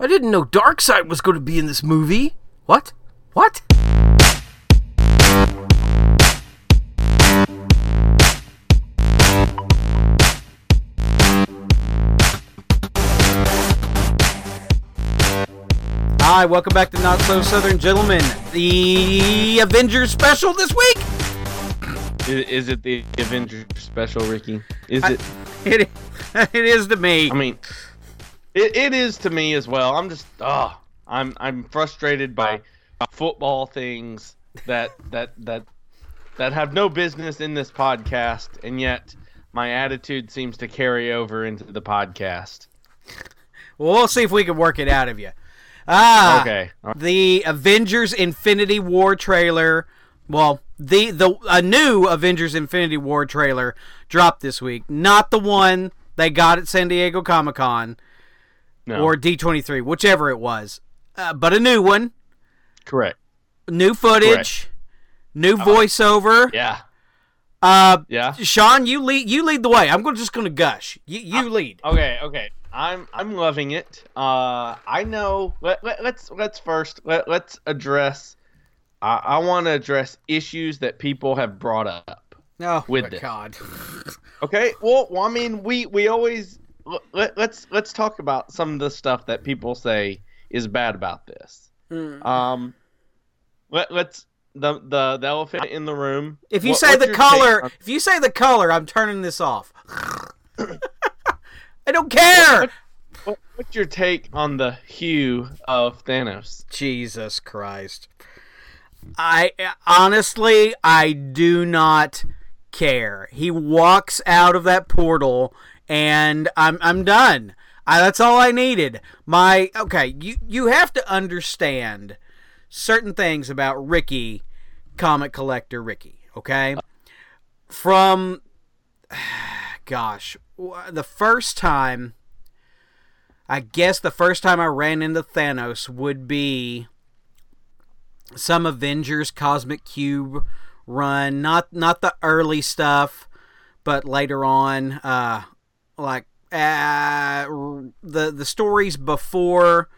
I didn't know Darkseid was going to be in this movie. What? What? Hi, welcome back to Not So Southern Gentlemen, the Avengers special this week. Is, is it the Avengers special, Ricky? Is I- it? It, it is to me. I mean, it, it is to me as well. I'm just, oh, I'm I'm frustrated by football things that that that that have no business in this podcast, and yet my attitude seems to carry over into the podcast. Well, we'll see if we can work it out of you. Ah, Okay. the Avengers Infinity War trailer. Well, the the a new Avengers Infinity War trailer dropped this week. Not the one they got at San Diego Comic Con No. or D23, whichever it was, uh, but a new one, correct. new footage, new voiceover. Yeah. Uh, Yeah. Sean, you lead. You lead the way. I'm just going to gush. You you lead. Okay, okay. I'm I'm loving it. Uh, I know. Let, let let's let's first let let's address. I I want to address issues that people have brought up. Oh with my this. God. Okay. Well, well I mean, we we always let, let's let's talk about some of the stuff that people say is bad about this. Mm. Um, let let's the the the elephant in the room. If you What- say the color, on- if you say the color, I'm turning this off. I don't care. what- what's your take on the hue of Thanos? Jesus Christ. I honestly, I do not care. He walks out of that portal, and I'm I'm done. I, that's all I needed. My okay, you you have to understand certain things about Ricky, comic collector Ricky. Okay, from gosh, the first time. I guess the first time I ran into Thanos would be some Avengers Cosmic Cube run, not not the early stuff, but later on, uh, like uh, the the stories before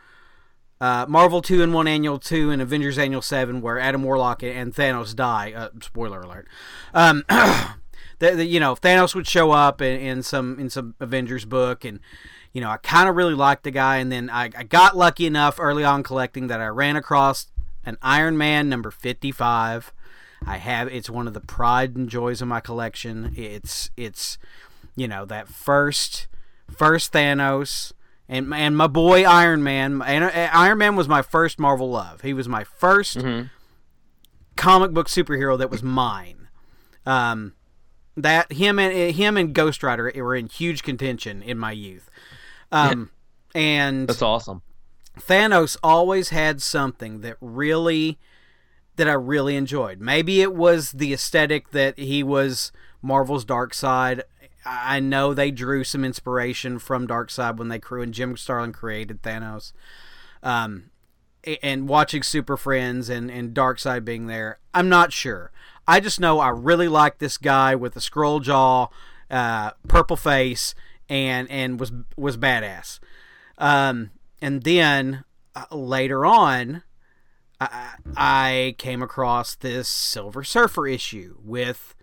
uh, Marvel Two-in-One Annual two and Avengers Annual seven, where Adam Warlock and Thanos die. Uh, spoiler alert. Um, the, the, you know Thanos would show up in, in some in some Avengers book and you know I kind of really liked the guy and then I, I got lucky enough early on collecting that I ran across an Iron Man number 55 I have it's one of the pride and joys of my collection it's it's you know that first first Thanos and and my boy Iron Man and uh, Iron Man was my first Marvel love he was my 1st comic book superhero that was mine um that him and him and Ghost Rider were in huge contention in my youth. Um, and That's awesome. Thanos always had something that really that I really enjoyed. Maybe it was the aesthetic that he was Marvel's Darkseid. I know they drew some inspiration from Darkseid when they crew and Jim Starlin created Thanos. Um, and watching Super Friends and, and Side being there, I'm not sure. I just know I really like this guy with the scroll jaw, uh, purple face, and and was was badass. Um, and then uh, later on, I, I came across this Silver Surfer issue with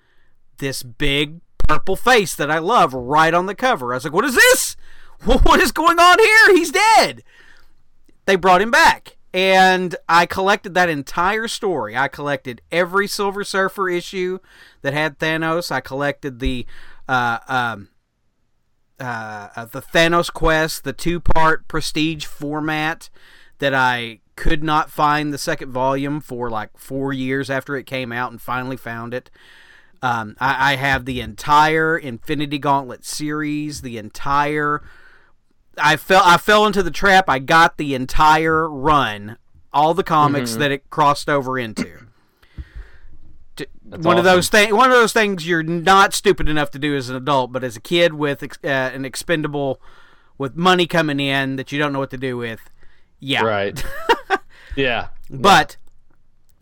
this big purple face that I love right on the cover. I was like, "What is this? What is going on here? He's dead." They brought him back, and I collected that entire story. I collected every Silver Surfer issue that had Thanos. I collected the uh, um, uh, the Thanos Quest, the two part prestige format that I could not find the second volume for like four years after it came out and finally found it. Um, I, I have the entire Infinity Gauntlet series, the entire. I fell I fell into the trap. I got the entire run, all the comics that it crossed over into. That's one of those things. One of those things you're not stupid enough to do as an adult, but as a kid with ex- uh, an expendable, with money coming in that you don't know what to do with. Yeah, Right. yeah. but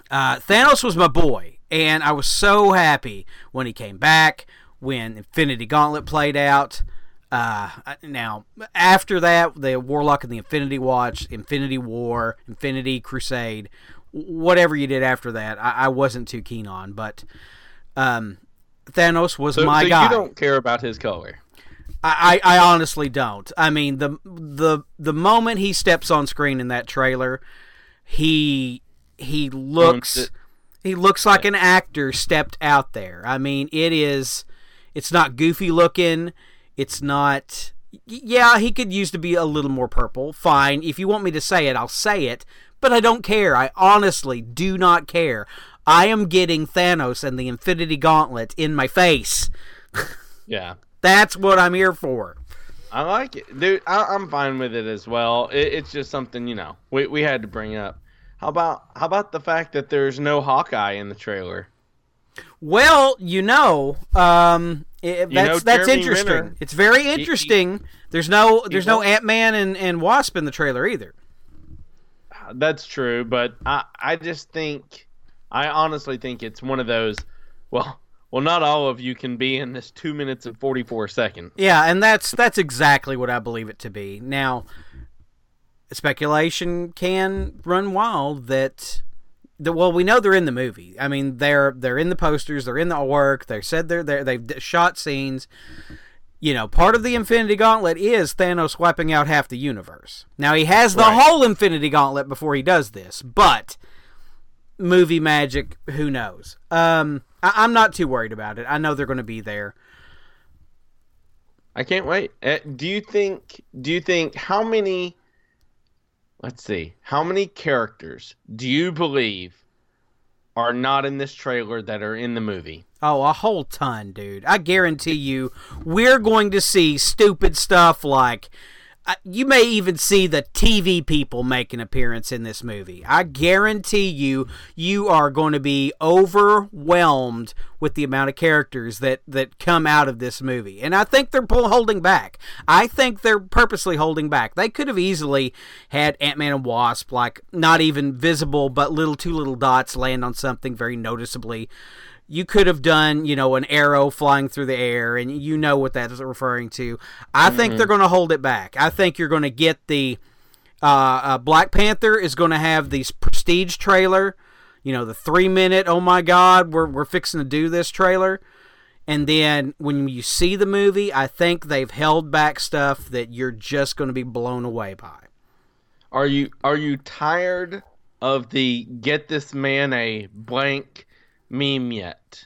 uh, Thanos was my boy, and I was so happy when he came back, when Infinity Gauntlet played out. Uh, now, after that, the Warlock and the Infinity Watch, Infinity War, Infinity Crusade, whatever you did after that, I, I wasn't too keen on. But um, Thanos was So, my so guy. you don't care about his color. I, I, I honestly don't. I mean the the the moment he steps on screen in that trailer, he he looks. He looks like an actor stepped out there. I mean it is it's not goofy looking. It's not yeah, he could use to be a little more purple. Fine. If you want me to say it, I'll say it. But I don't care. I honestly do not care. I am getting Thanos and the Infinity Gauntlet in my face. Yeah. That's what I'm here for. I like it, dude. I, I'm fine with it as well. It, it's just something you know we we had to bring up. How about how about the fact that there's no Hawkeye in the trailer? Well, you know, um, it, You that's know, that's Jeremy interesting. Renner, it's very interesting. there's no there's no Ant Man and, and Wasp in the trailer either. That's true, but I I just think I honestly think it's one of those. Well, well, not all of you can be in this two minutes and forty four seconds. Yeah, and that's that's exactly what I believe it to be. Now, speculation can run wild that. The, well, we know they're in the movie. I mean, they're they're in the posters, they're in the work. They said they're there. They've shot scenes. You know, part of the Infinity Gauntlet is Thanos wiping out half the universe. Now he has the Right. whole Infinity Gauntlet before he does this, but movie magic, who knows? Um, I, I'm not too worried about it. I know they're going to be there. I can't wait. Uh, do you think? Do you think how many? Let's see. How many characters do you believe are not in this trailer that are in the movie? Oh, a whole ton, dude. I guarantee you, we're going to see stupid stuff like. You may even see the TV people make an appearance in this movie. I guarantee you, you are going to be overwhelmed with the amount of characters that, that come out of this movie. And I think they're pull, holding back. I think they're purposely holding back. They could have easily had Ant Man and Wasp, like, not even visible, but little two little dots land on something very noticeably you could have done, you know, an arrow flying through the air, and you know what that is referring to. I think they're going to hold it back. I think you're going to get the uh, uh, Black Panther is going to have the prestige trailer, you know, the three minute. Oh my God, we're we're fixing to do this trailer. And then when you see the movie, I think they've held back stuff that you're just going to be blown away by. Are you are you tired of the get this man a blank meme yet?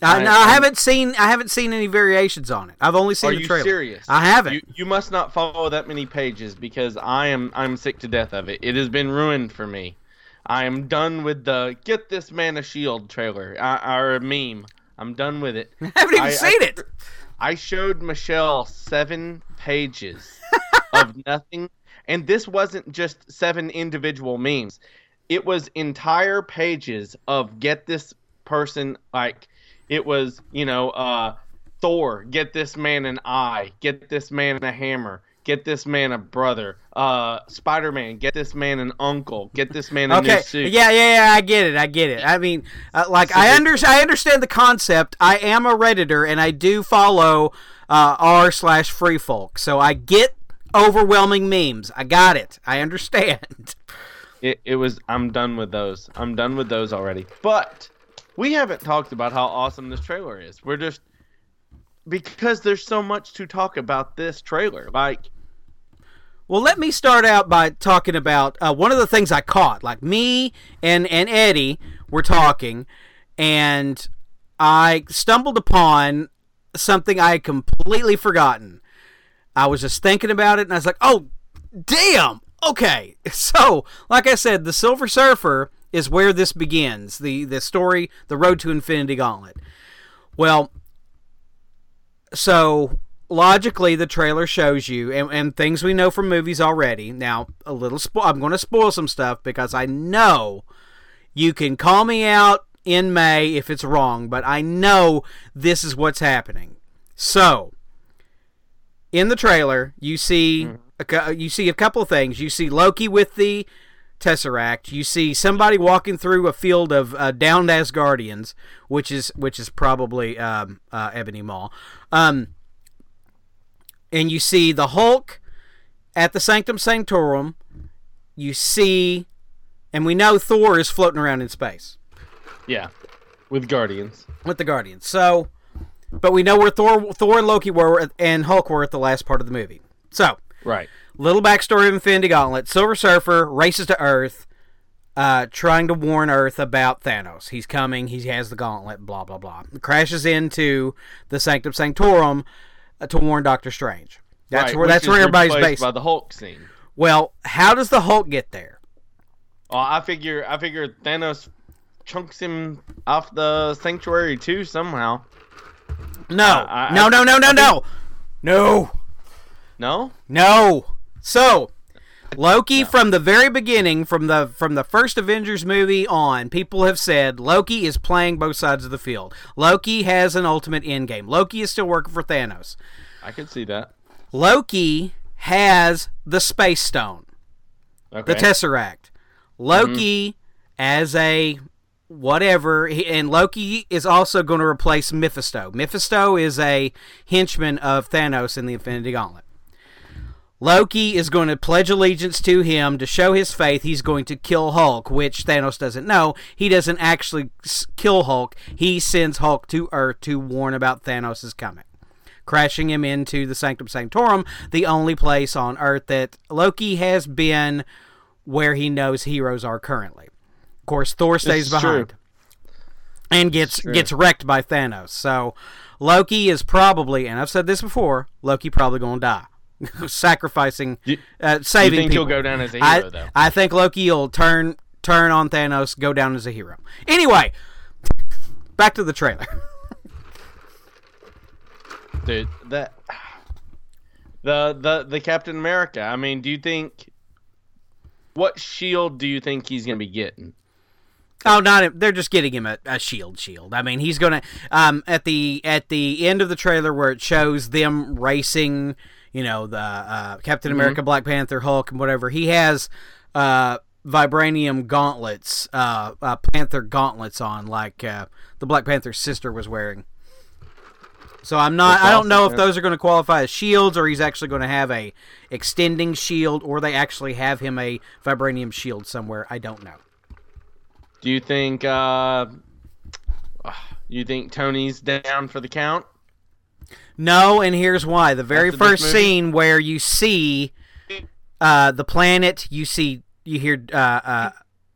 I, no, I haven't seen I haven't seen any variations on it. I've only seen Are the you trailer. serious? I haven't. You, you must not follow that many pages because I am I'm sick to death of it. It has been ruined for me. I am done with the get this man a shield trailer uh, or a meme. I'm done with it. I haven't even I- seen I- it. I showed Michelle seven pages of nothing, and this wasn't just seven individual memes. It was entire pages of get this person like it was you know uh Thor get this man an eye, get this man a hammer, get this man a brother, uh Spider Man get this man an uncle, get this man a Okay. new suit. Yeah, yeah, yeah. I get it. I get it. I mean, uh, like I under I understand the concept. I am a redditor and I do follow uh, r slash free folk, so I get overwhelming memes. I got it. I understand. It, it was I'm done with those. I'm done with those already. But we haven't talked about how awesome this trailer is. We're just because there's so much to talk about this trailer. Like Well, let me start out by talking about uh, one of the things I caught. Like me and and Eddie were talking, and I stumbled upon something I had completely forgotten. I was just thinking about it, and I was like, "Oh, damn! Okay." So, like I said, the Silver Surfer is where this begins. the The story, the Road to Infinity Gauntlet. Well, so logically the trailer shows you and, and things we know from movies already now a little spo- i'm going to spoil some stuff because i know you can call me out in may if it's wrong but i know this is what's happening so in the trailer you see cou- you see a couple of things you see loki with the tesseract you see somebody walking through a field of uh, downed asgardians which is which is probably um, uh, ebony maw um, and you see the Hulk at the Sanctum Sanctorum. You see, and we know Thor is floating around in space Yeah, with Guardians. with the Guardians. So, but we know where Thor, Thor and Loki were, and Hulk were at the last part of the movie. So, Right. little backstory of Infinity Gauntlet: Silver Surfer races to Earth, uh, trying to warn Earth about Thanos. He's coming. He has the gauntlet. Blah blah blah. Crashes into the Sanctum Sanctorum uh, to warn Doctor Strange. That's Right, where that's where everybody's based. by the Hulk scene. Well, how does the Hulk get there? Oh, I figure I figure Thanos chunks him off the sanctuary too somehow. No, I- I- no, no, no, no, no, no, No? no. So, Loki from the very beginning, from the from the first Avengers movie on, people have said Loki is playing both sides of the field. Loki has an ultimate end game. Loki is still working for Thanos. I can see that. Loki has the Space Stone, Okay. the Tesseract. Loki mm-hmm. as a whatever, and Loki is also going to replace Mephisto. Mephisto is a henchman of Thanos in the Infinity Gauntlet. Loki is going to pledge allegiance to him to show his faith. He's going to kill Hulk, which Thanos doesn't know. He doesn't actually kill Hulk. He sends Hulk to Earth to warn about Thanos coming, crashing him into the Sanctum Sanctorum, the only place on Earth that Loki has been where he knows heroes are currently. Of course, Thor stays true. behind and gets gets wrecked by Thanos. So Loki is probably, and I've said this before, Loki probably going to die, sacrificing, You- uh, You saving think people. he'll go down as a I, hero though? I think Loki will turn turn on Thanos, go down as a hero. Anyway, back to the trailer. Dude, that the the the Captain America. I mean, do you think what shield do you think he's gonna be getting? Oh, not they're just getting him a, a shield. Shield. I mean, he's gonna um at the at the end of the trailer where it shows them racing. You know, the uh, Captain America, Black Panther, Hulk, and whatever. He has uh vibranium gauntlets, uh, uh Panther gauntlets on, like uh, the Black Panther's sister was wearing. So I'm not. I don't know if those are going to qualify as shields, or he's actually going to have a extending shield, or they actually have him a vibranium shield somewhere. I don't know. Do you think uh you think Tony's down for the count? No, and here's why. The very After first scene where you see uh, the planet, you see, you hear, uh, uh,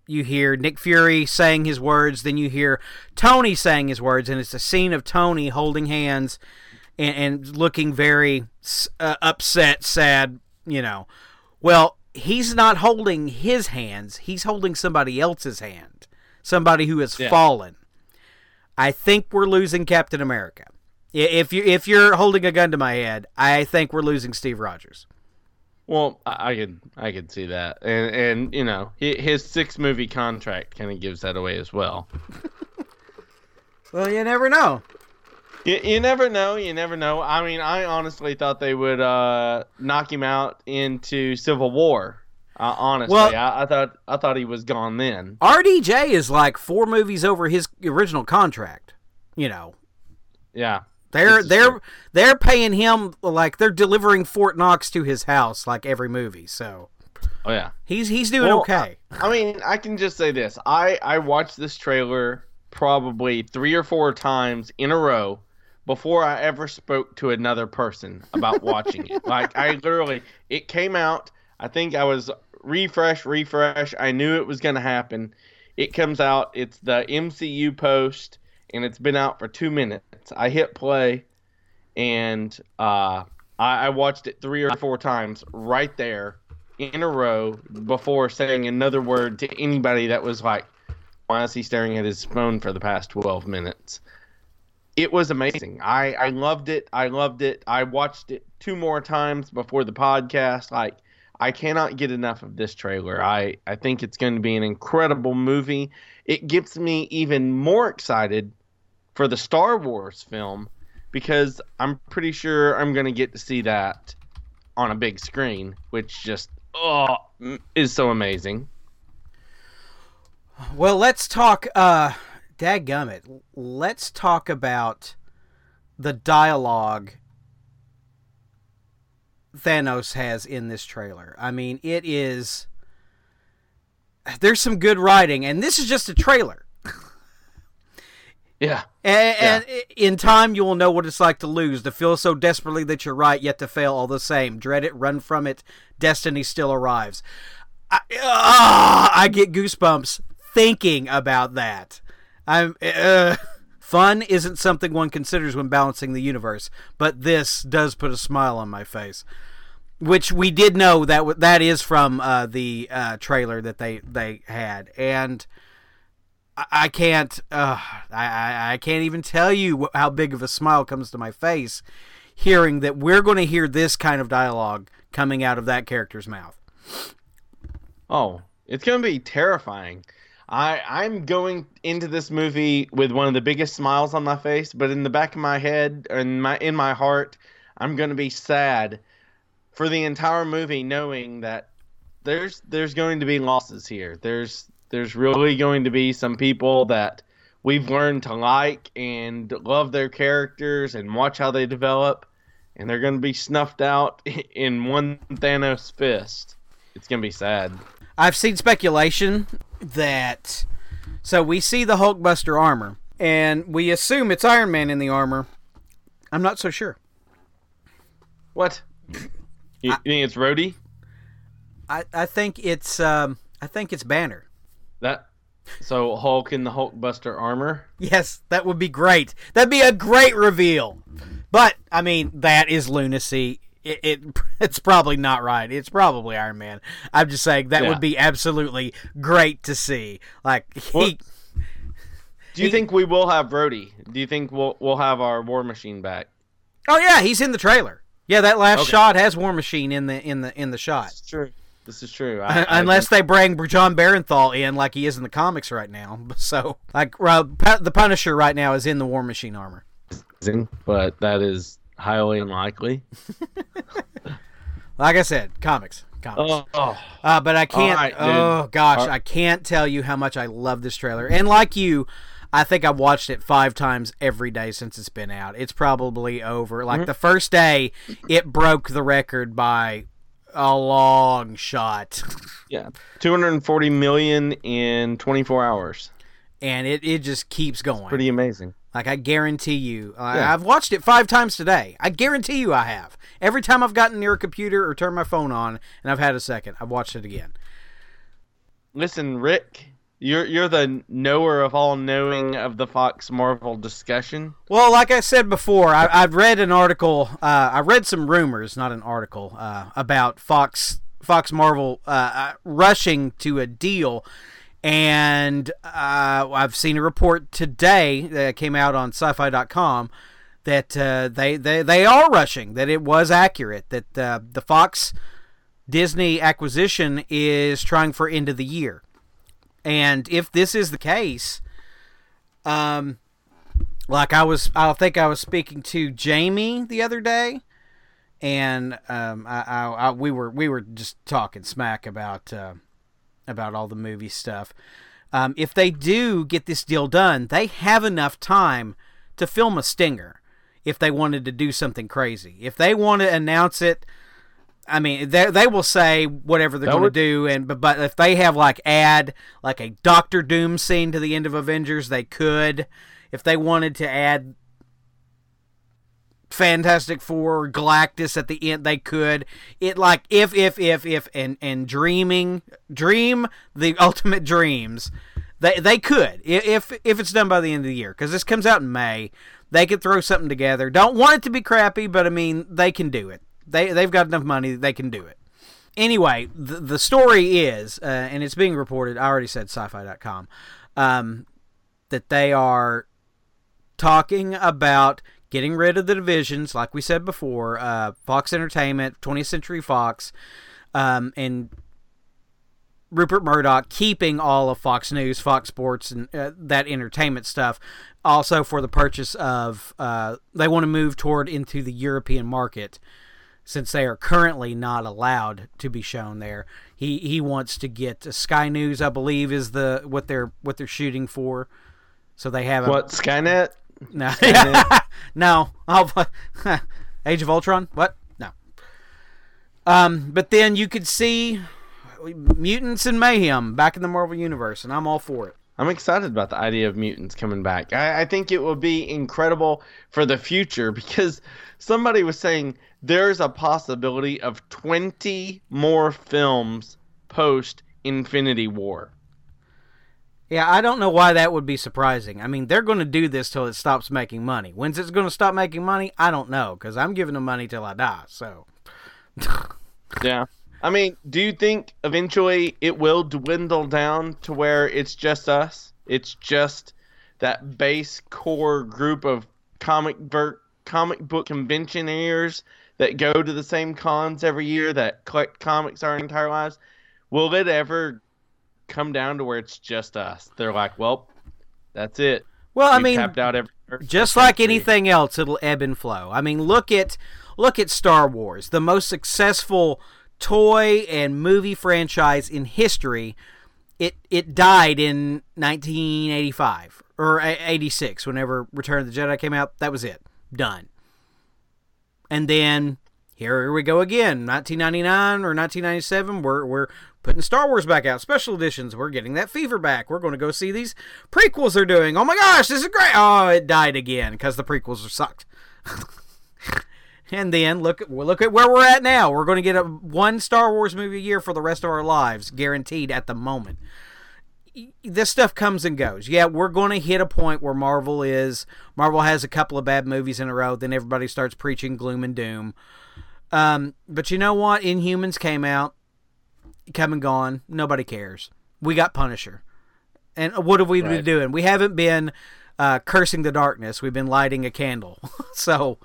you hear Nick Fury saying his words, then you hear Tony saying his words, and it's a scene of Tony holding hands and, and looking very uh, upset, sad. You know, well, he's not holding his hands; he's holding somebody else's hand, somebody who has Yeah. fallen. I think we're losing Captain America. If you if you're holding a gun to my head, I think we're losing Steve Rogers. Well, I, I could I could see that, and and you know his six movie contract kind of gives that away as well. Well, you never know. You, you never know. You never know. I mean, I honestly thought they would uh, knock him out into Civil War. Uh, honestly, Well- I, I thought I thought he was gone then. RDJ is like four movies over his original contract. You know, Yeah, they're This they're true. they're paying him like they're delivering Fort Knox to his house like every movie. So oh yeah. he's he's doing Well, okay. I mean, I can just say this. I I watched this trailer probably three or four times in a row before I ever spoke to another person about watching it. Like I literally, it came out. I think I was refresh, refresh. I knew it was going to happen. It comes out. It's the MCU post, and it's been out for two minutes. I hit play, and uh, I, I watched it three or four times right there in a row before saying another word to anybody that was like, why is he staring at his phone for the past 12 minutes? It was amazing. I, I loved it. I loved it. I watched it two more times before the podcast. Like, I cannot get enough of this trailer. I, I think it's going to be an incredible movie. It gets me even more excited for the Star Wars film because I'm pretty sure I'm going to get to see that on a big screen, which just oh is so amazing. Well, let's talk. Uh, dadgummit. Let's talk about the dialogue Thanos has in this trailer. I mean, it is. There's some good writing, and this is just a trailer. Yeah. And, and in time, you will know what it's like to lose, to feel so desperately that you're right, yet to fail all the same. Dread it, run from it. Destiny still arrives. I, uh, I get goosebumps thinking about that. I'm uh, fun isn't something one considers when balancing the universe, but this does put a smile on my face. Which we did know that that is from uh, the uh, trailer that they they had, and I can't. Uh, I I can't even tell you how big of a smile comes to my face hearing that we're going to hear this kind of dialogue coming out of that character's mouth. Oh, it's going to be terrifying. I I'm going into this movie with one of the biggest smiles on my face, but in the back of my head and my in my heart, I'm going to be sad for the entire movie knowing that there's there's going to be losses here. There's there's really going to be some people that we've learned to like and love their characters and watch how they develop, and they're going to be snuffed out in one Thanos fist. It's going to be sad. I've seen speculation that so we see the Hulkbuster armor and we assume it's Iron Man in the armor. I'm not so sure. What? You, I, think it's Rhodey? I, I think it's um, I think it's Banner. That so Hulk in the Hulkbuster armor? Yes, that would be great. That'd be a great reveal. But I mean, that is lunacy. It, it it's probably not right. It's probably Iron Man. I'm just saying that yeah. would be absolutely great to see. Like he. Well, do you he, think we will have Rhodey? Do you think we'll we'll have our War Machine back? Oh yeah, he's in the trailer. Yeah, that last okay. shot has War Machine in the in the in the shot. That's true. This is true. I, Unless I they bring Jon Bernthal in like he is in the comics right now. So, like, uh, the Punisher right now is in the War Machine armor. But that is highly unlikely. like I said, comics. Comics. Oh, oh. Uh, but I can't. Right, oh gosh, right. I can't tell you how much I love this trailer. And like you, I think I've watched it five times every day since it's been out. It's probably over. Like mm-hmm. the first day, it broke the record by a long shot. yeah, 240 million in 24 hours. And it, it just keeps going. It's pretty amazing. Like I guarantee you, uh, yeah. I've watched it five times today. I guarantee you, I have. Every time I've gotten near a computer or turned my phone on, and I've had a second, I've watched it again. Listen, Rick, you're you're the knower of all knowing of the Fox Marvel discussion. Well, like I said before, I, have read an article. Uh, I read some rumors, not an article, uh, about Fox Fox Marvel uh, uh rushing to a deal, and uh, I've seen a report today that came out on Sci-Fi.com that uh, they, they they are rushing. That it was accurate. That the Fox Disney acquisition is trying for end of the year and if this is the case, um, like I was, I think I was speaking to Jamie the other day, and um, I, I, I we were we were just talking smack about uh, about all the movie stuff. Um, if they do get this deal done, they have enough time to film a stinger if they wanted to do something crazy. If they want to announce it I mean, they they will say whatever they're going to do, and but but if they have like add like a Doctor Doom scene to the end of Avengers, they could. If they wanted to add Fantastic Four, Galactus at the end, they could. It like if if if if and and dreaming, dream the ultimate dreams. They they could if if it's done by the end of the year because this comes out in May. They could throw something together. Don't want it to be crappy, but I mean they can do it. They they've got enough money they can do it. Anyway, the, the story is, uh, and it's being reported. I already said sci-fi.com um, that they are talking about getting rid of the divisions, like we said before, uh, Fox Entertainment, 20th Century Fox, um, and Rupert Murdoch keeping all of Fox News, Fox Sports, and uh, that entertainment stuff. Also, for the purchase of, uh, they want to move toward into the European market since they are currently not allowed to be shown there. He he wants to get Sky News, I believe, is the what they're what they're shooting for. So they have what Skynet? No, Skynet? no. Oh, Age of Ultron. What? No. Um, but then you could see mutants and mayhem back in the Marvel universe, and I'm all for it. I'm excited about the idea of mutants coming back. I, I think it will be incredible for the future because somebody was saying there's a possibility of 20 more films post Infinity War. Yeah, I don't know why that would be surprising. I mean, they're going to do this till it stops making money. When's it's going to stop making money? I don't know because I'm giving them money till I die. So. yeah. I mean, do you think eventually it will dwindle down to where it's just us? It's just that base core group of comic ver- comic book conventioneers that go to the same cons every year that collect comics our entire lives. Will it ever come down to where it's just us? They're like, well, that's it. Well, I mean, tapped out every just like anything else, it'll ebb and flow. I mean, look at look at Star Wars, the most successful toy and movie franchise in history. It it died in 1985 or 86 whenever Return of the Jedi came out. That was it. Done. And then here we go again. 1999 or 1997 we're we're putting Star Wars back out, special editions. We're getting that fever back. We're going to go see these prequels they're doing. Oh my gosh, this is great. Oh, it died again because the prequels are sucked. and then look look at where we're at now. We're going to get a one Star Wars movie a year for the rest of our lives, guaranteed at the moment. This stuff comes and goes. Yeah, we're going to hit a point where Marvel is Marvel has a couple of bad movies in a row, then everybody starts preaching gloom and doom. Um, but you know what? Inhumans came out, come and gone. Nobody cares. We got Punisher, and what have we right. been doing? We haven't been uh, cursing the darkness. We've been lighting a candle. so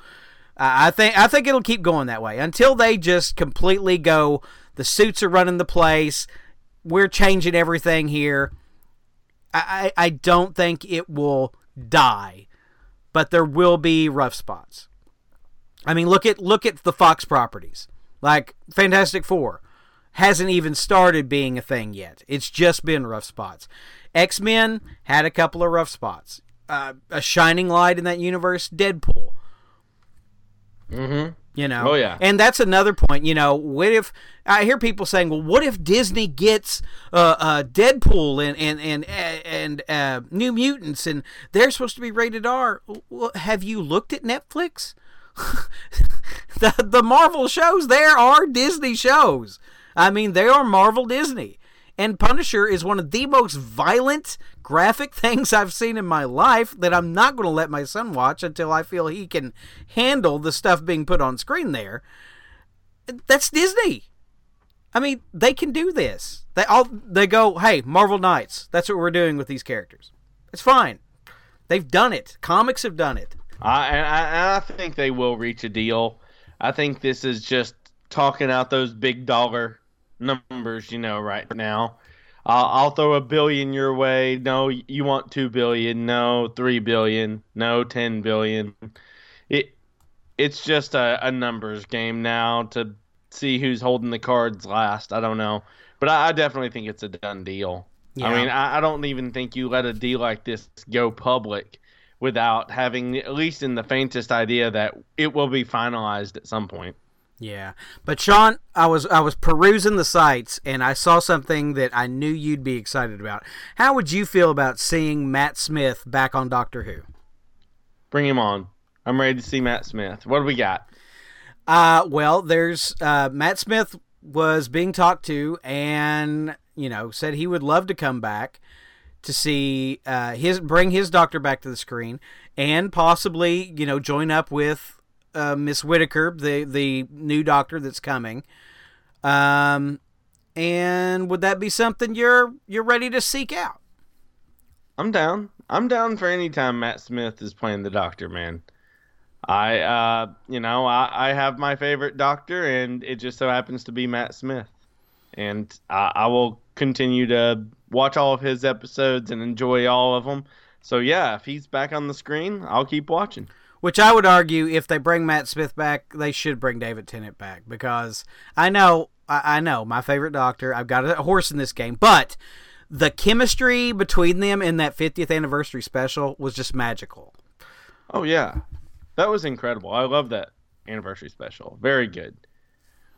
I think I think it'll keep going that way until they just completely go. The suits are running the place. We're changing everything here. I, I, don't think it will die, but there will be rough spots. I mean, look at look at the Fox properties, like Fantastic Four, hasn't even started being a thing yet. It's just been rough spots. X Men had a couple of rough spots. Uh, a shining light in that universe, Deadpool. Mm-hmm. You know. Oh yeah. And that's another point. You know, what if I hear people saying, "Well, what if Disney gets uh, uh, Deadpool and and and and uh, New Mutants and they're supposed to be rated R?" Well, have you looked at Netflix? the the Marvel shows there are Disney shows. I mean, they are Marvel Disney. And Punisher is one of the most violent, graphic things I've seen in my life that I'm not going to let my son watch until I feel he can handle the stuff being put on screen there. That's Disney. I mean, they can do this. They all they go, "Hey, Marvel Knights. That's what we're doing with these characters." It's fine. They've done it. Comics have done it. I, I I think they will reach a deal. I think this is just talking out those big dollar numbers, you know, right now. I'll, I'll throw a billion your way. No, you want two billion? No, three billion? No, ten billion? It it's just a, a numbers game now to see who's holding the cards last. I don't know, but I, I definitely think it's a done deal. Yeah. I mean, I, I don't even think you let a deal like this go public without having at least in the faintest idea that it will be finalized at some point. Yeah, but Sean, I was I was perusing the sites and I saw something that I knew you'd be excited about. How would you feel about seeing Matt Smith back on Doctor Who? Bring him on. I'm ready to see Matt Smith. What do we got? Uh, well, there's uh, Matt Smith was being talked to and you know said he would love to come back to see uh, his bring his doctor back to the screen and possibly you know join up with uh, Miss Whittaker, the the new doctor that's coming. Um, and would that be something you're you're ready to seek out? I'm down. I'm down for any time Matt Smith is playing the doctor, man. I uh, you know, I, I have my favorite doctor and it just so happens to be Matt Smith. And I, I will continue to watch all of his episodes and enjoy all of them. So yeah, if he's back on the screen, I'll keep watching. Which I would argue, if they bring Matt Smith back, they should bring David Tennant back because I know, I, I know, my favorite Doctor. I've got a horse in this game, but the chemistry between them in that 50th anniversary special was just magical. Oh yeah, that was incredible. I love that anniversary special. Very good.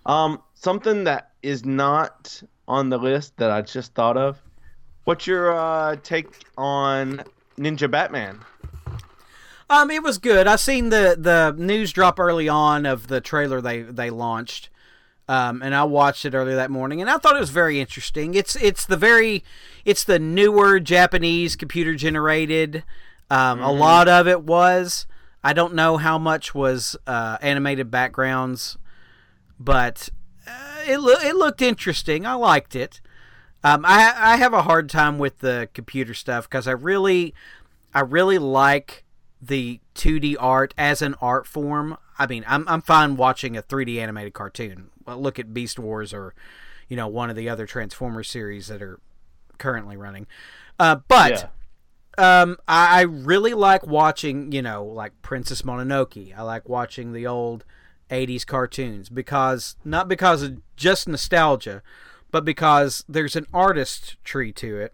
Um, something that is not on the list that I just thought of. What's your uh, take on Ninja Batman? Um, it was good. I seen the the news drop early on of the trailer they they launched, um, and I watched it earlier that morning, and I thought it was very interesting. It's it's the very it's the newer Japanese computer generated. Um, mm-hmm. A lot of it was. I don't know how much was uh, animated backgrounds, but uh, it lo- it looked interesting. I liked it. Um, I I have a hard time with the computer stuff because I really I really like the 2D art as an art form. I mean, I'm I'm fine watching a 3D animated cartoon. Well, look at Beast Wars or you know one of the other Transformers series that are currently running. Uh, but yeah. um, I, I really like watching you know like Princess Mononoke. I like watching the old 80s cartoons because not because of just nostalgia, but because there's an artist tree to it.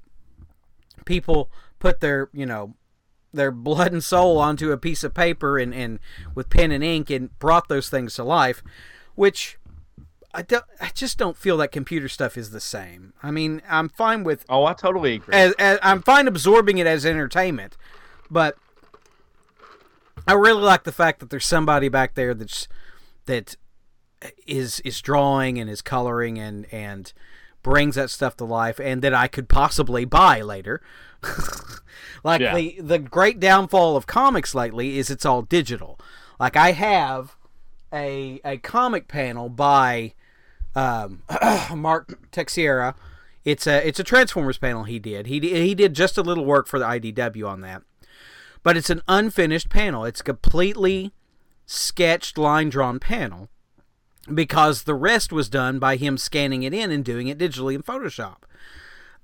People put their you know their blood and soul onto a piece of paper and, and with pen and ink and brought those things to life, which I, don't, I just don't feel that computer stuff is the same. I mean, I'm fine with. Oh, I totally agree. As, as, I'm fine absorbing it as entertainment, but I really like the fact that there's somebody back there that's that is is drawing and is coloring and and brings that stuff to life, and that I could possibly buy later. Like yeah. the the great downfall of comics lately is it's all digital. Like I have a a comic panel by um, Mark Texeira. It's a it's a Transformers panel he did. He he did just a little work for the IDW on that, but it's an unfinished panel. It's completely sketched, line drawn panel because the rest was done by him scanning it in and doing it digitally in Photoshop.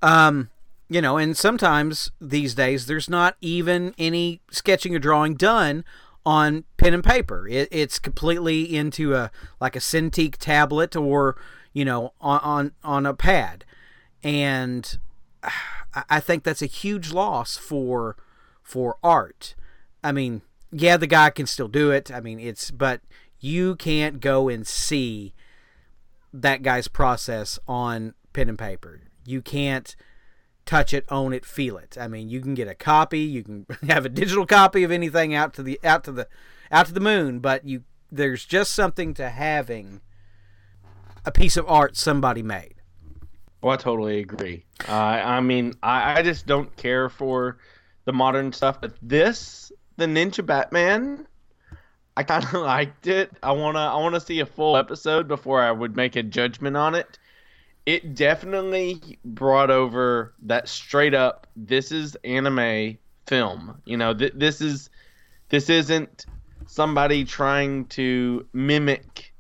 Um, you know, and sometimes these days there's not even any sketching or drawing done on pen and paper. It, it's completely into a like a Cintiq tablet or you know on on, on a pad, and I think that's a huge loss for for art. I mean, yeah, the guy can still do it. I mean, it's but you can't go and see that guy's process on pen and paper. You can't touch it, own it, feel it. I mean, you can get a copy, you can have a digital copy of anything out to the out to the out to the moon, but you there's just something to having a piece of art somebody made. Well, I totally agree. Uh, I mean, I, I just don't care for the modern stuff, but this, the Ninja Batman, I kind of liked it. I wanna, I wanna see a full episode before I would make a judgment on it it definitely brought over that straight up this is anime film. You know th- this is this isn't somebody trying to mimic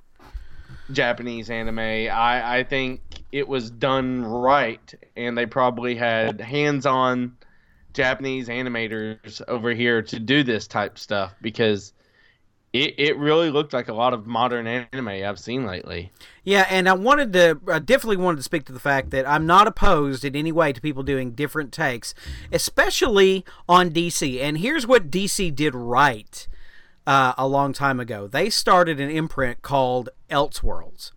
japanese anime. I i think it was done right and they probably had hands-on japanese animators over here to do this type stuff because it, it really looked like a lot of modern anime I've seen lately. Yeah, and I wanted to, I definitely wanted to speak to the fact that I'm not opposed in any way to people doing different takes, especially on DC. And here's what DC did right uh, a long time ago they started an imprint called Elseworlds.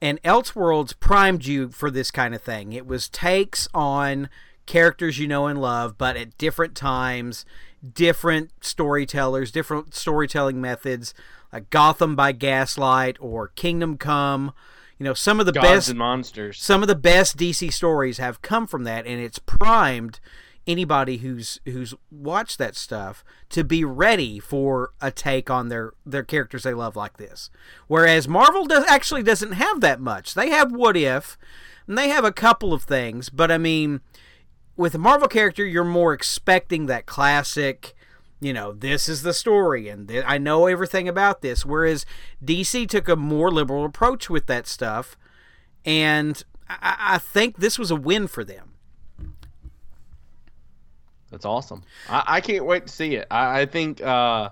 And Elseworlds primed you for this kind of thing. It was takes on characters you know and love, but at different times different storytellers, different storytelling methods, like Gotham by Gaslight or Kingdom Come. You know, some of the Gods best and monsters. Some of the best DC stories have come from that, and it's primed anybody who's who's watched that stuff to be ready for a take on their their characters they love like this. Whereas Marvel does actually doesn't have that much. They have What If, and they have a couple of things, but I mean, with a Marvel character, you're more expecting that classic, you know, this is the story and th- I know everything about this. Whereas DC took a more liberal approach with that stuff, and I, I think this was a win for them. That's awesome. I, I can't wait to see it. I, I think uh,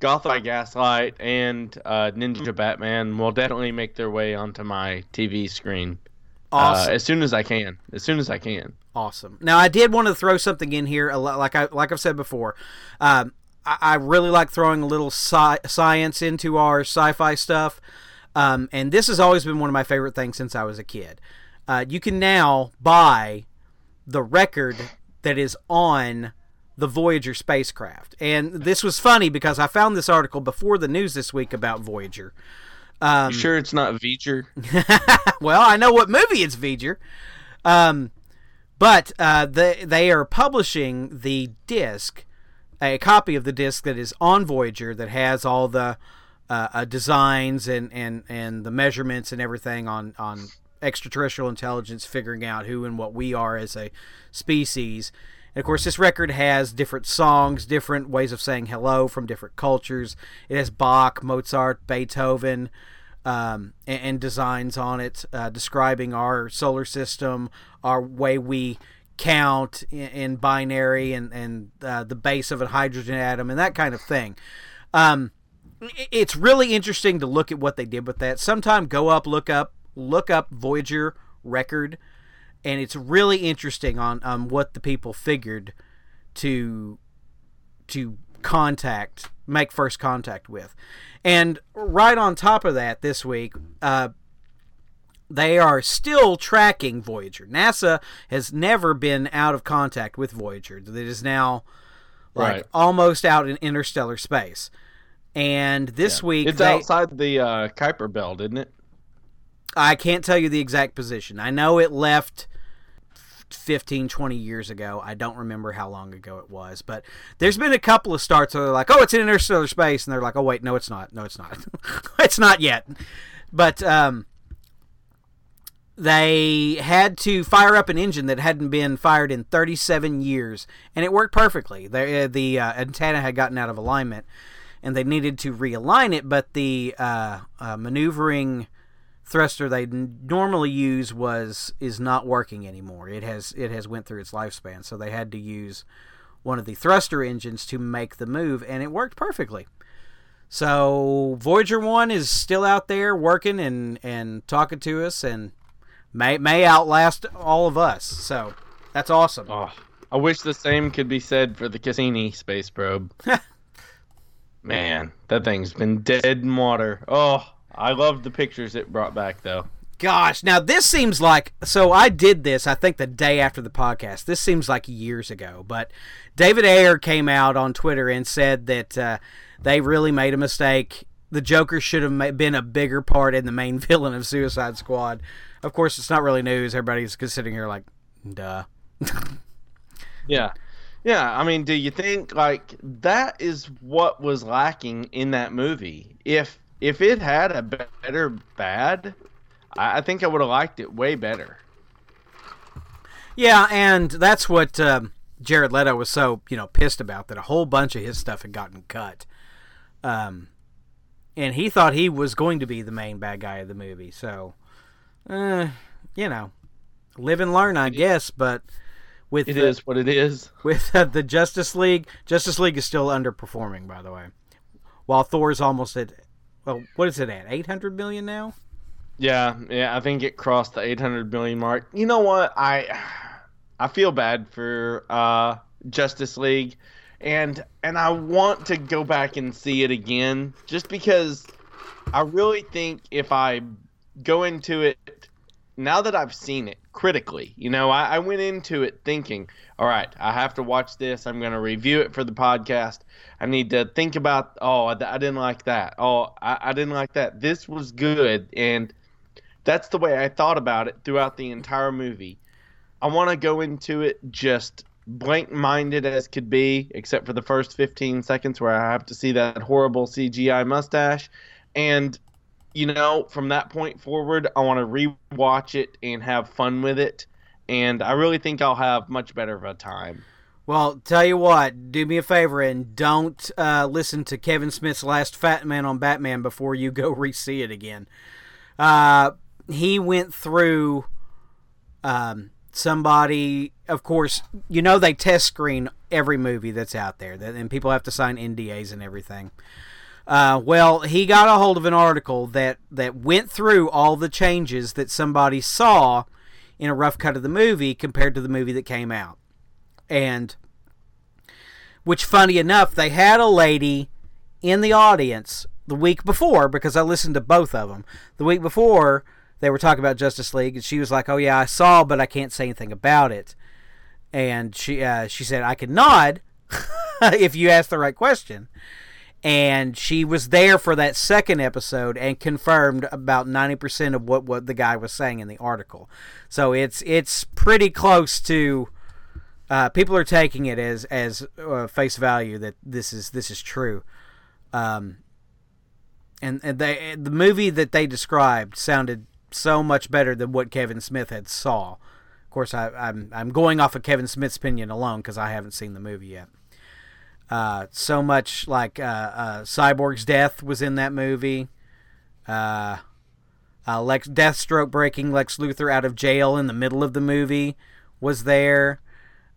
Gotham by Gaslight and uh, Ninja Batman will definitely make their way onto my TV screen. Awesome. Uh, as soon as I can. As soon as I can. Awesome. Now I did want to throw something in here, like I like I've said before. Um, I, I, really like throwing a little sci- science into our sci-fi stuff. Um, and this has always been one of my favorite things since I was a kid. Uh, you can now buy the record that is on the Voyager spacecraft. And this was funny because I found this article before the news this week about Voyager. Um, sure, it's not V'ger. well, I know what movie it's V'ger. Um, but uh, they they are publishing the disc, a copy of the disc that is on Voyager that has all the uh, uh, designs and, and, and the measurements and everything on on extraterrestrial intelligence figuring out who and what we are as a species. And of course, this record has different songs, different ways of saying hello from different cultures. It has Bach, Mozart, Beethoven, um, and, and, designs on it uh, describing our solar system, our way we count in, in binary, and, and uh, the base of a hydrogen atom, and that kind of thing. Um, it's really interesting to look at what they did with that. Sometime go up, look up, look up Voyager record and it's really interesting on um, what the people figured to to contact make first contact with and right on top of that this week uh, they are still tracking voyager. Nasa has never been out of contact with voyager. That is now like right. almost out in interstellar space. And this yeah. week it's they, outside the uh, kuiper belt isn't it? I can't tell you the exact position. I know it left 15, 20 years ago. I don't remember how long ago it was, but there's been a couple of starts where they're like, oh, it's in interstellar space. And they're like, oh, wait, no, it's not. No, it's not. it's not yet. But um, they had to fire up an engine that hadn't been fired in 37 years, and it worked perfectly. The, uh, the uh, antenna had gotten out of alignment, and they needed to realign it, but the uh, uh maneuvering thruster they normally use was is not working anymore. It has it has went through its lifespan, so they had to use one of the thruster engines to make the move, and it worked perfectly. So Voyager One is still out there working and and talking to us, and may may outlast all of us. So that's awesome. Oh, I wish the same could be said for the Cassini space probe. Man, that thing's been dead in water. Oh. I love the pictures it brought back, though. Gosh, now this seems like so. I did this, I think, the day after the podcast. This seems like years ago, but David Ayer came out on Twitter and said that uh, they really made a mistake. The Joker should have been a bigger part in the main villain of Suicide Squad. Of course, it's not really news. Everybody's sitting here like, duh. yeah. Yeah, I mean, do you think like that is what was lacking in that movie? If if it had a better bad, I, think I would have liked it way better. Yeah, and that's what uh, Jared Leto was so you know pissed about that a whole bunch of his stuff had gotten cut. Um, and he thought he was going to be the main bad guy of the movie. So, uh, you know, live and learn, I guess. But with it the, is what it is. With uh, the Justice League, Justice League is still underperforming, by the way. While Thor's almost at well, what is it at? Eight hundred million now. Yeah, yeah, I think it crossed the eight hundred million mark. You know what? I I feel bad for uh, Justice League, and and I want to go back and see it again, just because I really think if I go into it now that I've seen it critically, you know, I, I went into it thinking, all right, I have to watch this. I'm going to review it for the podcast. I need to think about, oh, I, I didn't like that. Oh, I, I didn't like that. This was good. And that's the way I thought about it throughout the entire movie. I want to go into it just blank minded as could be, except for the first 15 seconds where I have to see that horrible CGI mustache. And, you know, from that point forward, I want to rewatch it and have fun with it and I really think I'll have much better of a time. Well, tell you what, do me a favor and don't uh, listen to Kevin Smith's last Fat Man on Batman before you go re-see it again. Uh, he went through um, somebody. Of course, you know they test screen every movie that's out there, and people have to sign NDAs and everything. Uh, well, he got a hold of an article that that went through all the changes that somebody saw in a rough cut of the movie compared to the movie that came out. And which funny enough, they had a lady in the audience the week before because I listened to both of them. The week before they were talking about Justice League, and she was like, "Oh yeah, I saw, but I can't say anything about it." And she uh, she said I could nod if you ask the right question. And she was there for that second episode and confirmed about ninety percent of what, what the guy was saying in the article. So it's it's pretty close to. Uh, people are taking it as as uh, face value that this is this is true. Um, and, and they the movie that they described sounded so much better than what Kevin Smith had saw. Of course, I, I'm I'm going off of Kevin Smith's opinion alone because I haven't seen the movie yet. Uh, so much like uh, uh, Cyborg's death was in that movie. Lex Deathstroke breaking Lex Luthor out of jail in the middle of the movie was there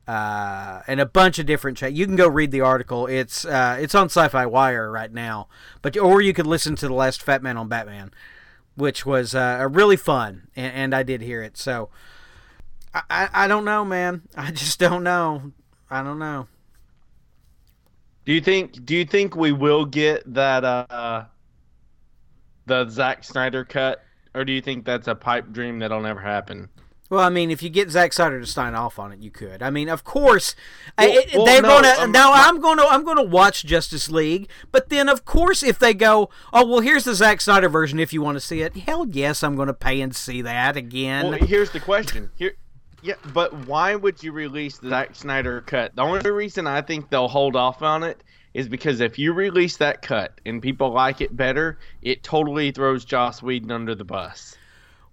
uh, and a bunch of different. Cha- you can go read the article. It's uh, it's on Sci-Fi Wire right now, but or you could listen to the last Fat Man on Batman, which was uh, really fun, and, and, I did hear it. So I, I don't know, man. I just don't know. I don't know. Do you think? Do you think we will get that uh, the Zack Snyder cut, or do you think that's a pipe dream that'll never happen? Well, I mean, if you get Zack Snyder to sign off on it, you could. I mean, of course, well, I, well, they're no, gonna. Um, now, I'm gonna. I'm gonna watch Justice League, but then, of course, if they go, oh well, here's the Zack Snyder version. If you want to see it, hell yes, I'm gonna pay and see that again. Well, here's the question. Here, yeah, but why would you release the Zack Snyder cut? The only reason I think they'll hold off on it is because if you release that cut and people like it better, it totally throws Joss Whedon under the bus.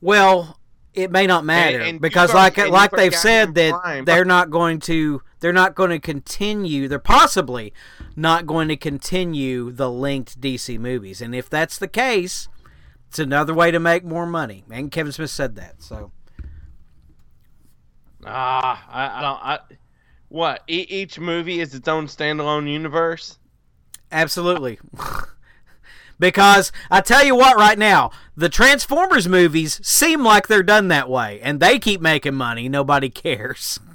Well, it may not matter and, and because like like they've said that they're not going to they're not going to continue they're possibly not going to continue the linked DC movies and if that's the case it's another way to make more money and Kevin Smith said that so ah I, I don't I what e- each movie is its own standalone universe absolutely Because I tell you what, right now, the Transformers movies seem like they're done that way, and they keep making money. Nobody cares.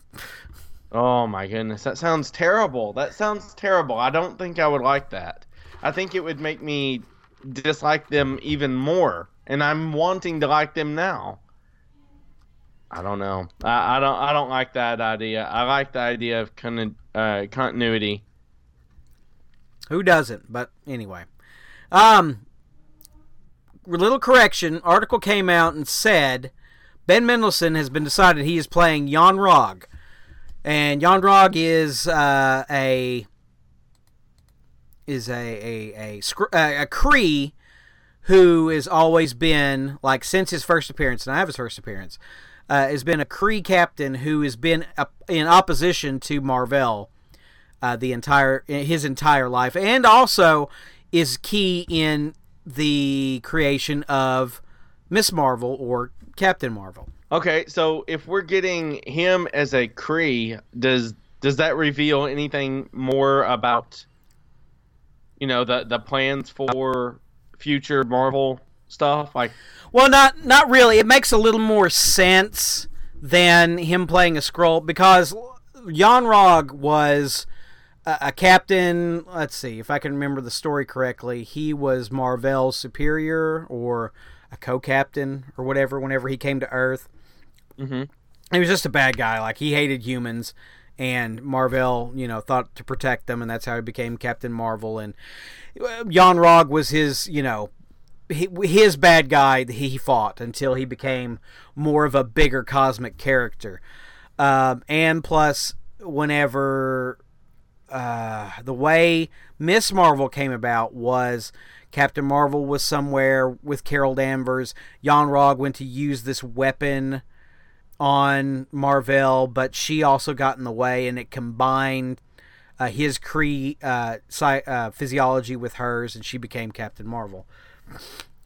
Oh my goodness, that sounds terrible. That sounds terrible. I don't think I would like that. I think it would make me dislike them even more, and I'm wanting to like them now. I don't know. I, I don't. I don't like that idea. I like the idea of con- uh, continuity. Who doesn't? But anyway. Um, little correction. Article came out and said Ben Mendelsohn has been decided he is playing Yon-Rogg, and Yon-Rogg is uh, a is a a a, a, Kree who has always been like since his first appearance, and I have his first appearance, uh, has been a Kree captain who has been in opposition to Mar-Vell uh, the entire his entire life, and also is key in the creation of Miss Marvel or Captain Marvel. Okay, so if we're getting him as a Kree, does does that reveal anything more about you know the the plans for future Marvel stuff? Like, well, not not really. It makes a little more sense than him playing a Skrull because Yon-Rogg was a, captain. Let's see if I can remember the story correctly. He was Mar-Vell's superior or a co-captain or whatever. Whenever he came to Earth, mm-hmm. he was just a bad guy. Like he hated humans, and Mar-Vell, you know, thought to protect them, and that's how he became Captain Marvel. And uh, Yon-Rogg was his, you know, his bad guy that he fought until he became more of a bigger cosmic character. Um, and plus, whenever uh, the way Miss Marvel came about was Captain Marvel was somewhere with Carol Danvers. Yon-Rogg went to use this weapon on Mar-Vell, but she also got in the way, and it combined uh, his Kree uh, uh, physiology with hers, and she became Captain Marvel.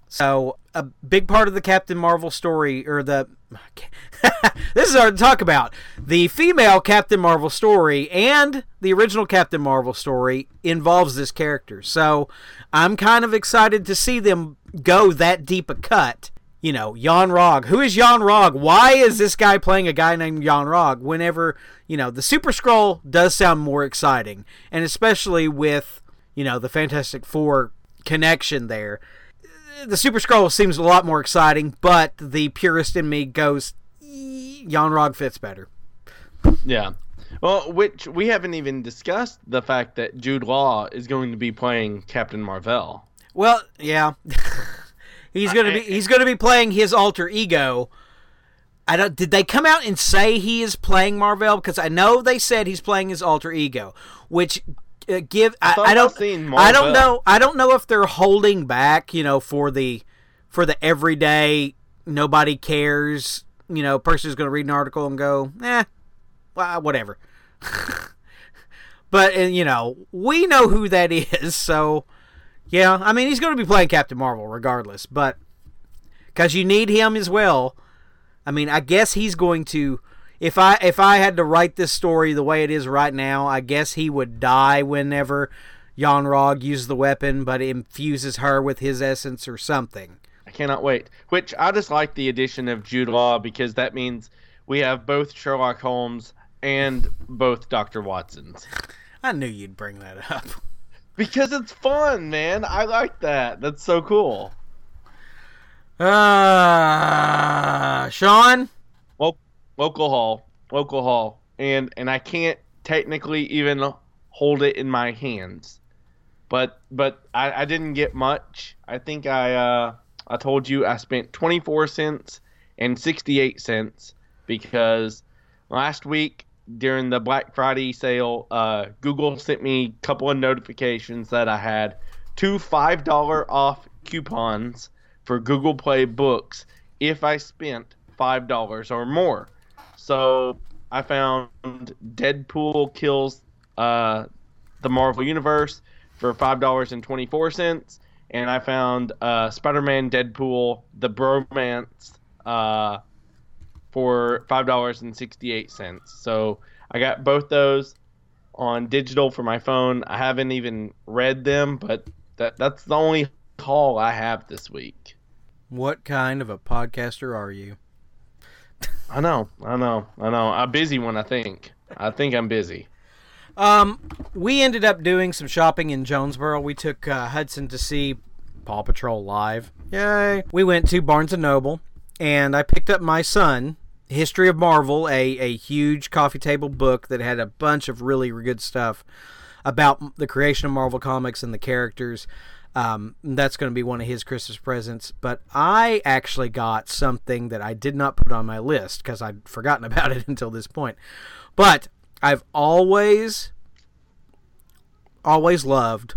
So a big part of the Captain Marvel story, or the this is hard to talk about. The female Captain Marvel story and the original Captain Marvel story involves this character. So I'm kind of excited to see them go that deep a cut. You know, Yon-Rogg. Who is Yon-Rogg? Why is this guy playing a guy named Yon-Rogg? Whenever you know the Super-Skrull does sound more exciting, and especially with you know the Fantastic Four connection there. The Super-Skrull seems a lot more exciting, but the purist in me goes, Yon-Rogg fits better. Yeah. Well, which we haven't even discussed the fact that Jude Law is going to be playing Captain Marvel. Well, yeah. he's gonna be he's gonna be playing his alter ego. I don't. Did they come out and say he is playing Marvel? Because I know they said he's playing his alter ego, which give I, thought I don't I don't know I don't know if they're holding back, you know, for the for the everyday nobody cares, you know, person who's going to read an article and go, eh, well, whatever. but and, you know, we know who that is, so yeah, I mean, he's going to be playing Captain Marvel regardless, but because you need him as well. I mean, I guess he's going to. If I if I had to write this story the way it is right now, I guess he would die whenever Yon-Rogg uses the weapon, but infuses her with his essence or something. I cannot wait. Which I just like the addition of Jude Law because that means we have both Sherlock Holmes and both Dr. Watsons. I knew you'd bring that up. Because it's fun, man. I like that. That's so cool. Uh, Sean, local hall, local hall, and and I can't technically even hold it in my hands, but but I, I didn't get much. I think I uh I told you I spent twenty four cents and sixty eight cents because last week during the Black Friday sale, uh, Google sent me a couple of notifications that I had two five dollar off coupons for Google Play books if I spent five dollars or more. So I found Deadpool kills uh, the Marvel Universe for five dollars and twenty four cents, and I found uh, Spider Man Deadpool the Bromance uh, for five dollars and sixty eight cents. So I got both those on digital for my phone. I haven't even read them, but that that's the only haul I have this week. what kind of a podcaster are you? I know, I know, I know. I'm busy when I think. I think I'm busy. Um, we ended up doing some shopping in Jonesboro. We took uh, Hudson to see Paw Patrol live. Yay! We went to Barnes and Noble, and I picked up my son History of Marvel, a a huge coffee table book that had a bunch of really good stuff about the creation of Marvel Comics and the characters. Um, that's going to be one of his Christmas presents. But I actually got something that I did not put on my list because I'd forgotten about it until this point. But I've always, always loved,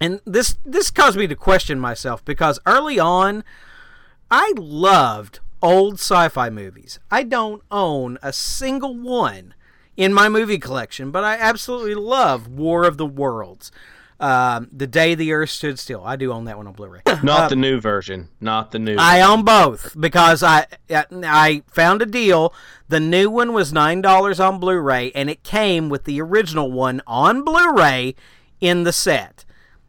and this this caused me to question myself because early on, I loved old sci-fi movies. I don't own a single one in my movie collection, but I absolutely love War of the Worlds. Um, the Day the Earth Stood Still. I do own that one on Blu-ray. Not the new version. Not the new. I own both because I I found a deal. The new one was nine dollars on Blu-ray, and it came with the original one on Blu-ray in the set.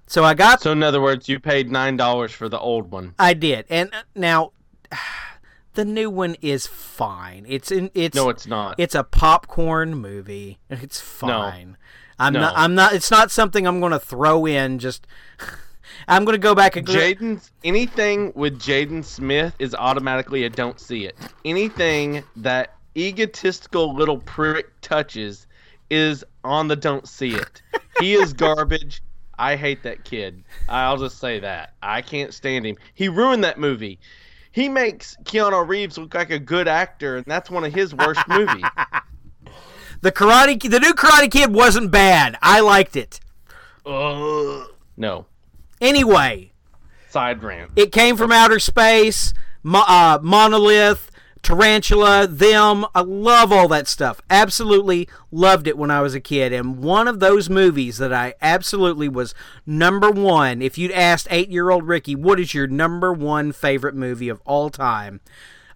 So I got so in other words, you paid nine dollars for the old one. I did, and uh, now the new one is fine. It's in it's No, it's not. it's a popcorn movie. It's fine. I'm No. not. I'm not. It's not something I'm going to throw in. Just I'm going to go back and Jaden's anything with Jaden Smith is automatically a don't see it. Anything that egotistical little prick touches is on the don't see it. He is garbage. I hate that kid. I'll just say that. I can't stand him. He ruined that movie. He makes Keanu Reeves look like a good actor, and that's one of his worst movies. the karate. The new Karate Kid wasn't bad. I liked it. Ugh. No. Anyway, Side rant. it came from outer space. Mo- uh, monolith, tarantula, them. I love all that stuff. Absolutely loved it when I was a kid. And one of those movies that I absolutely was number one. If you'd asked eight-year-old Ricky, "What is your number one favorite movie of all time?"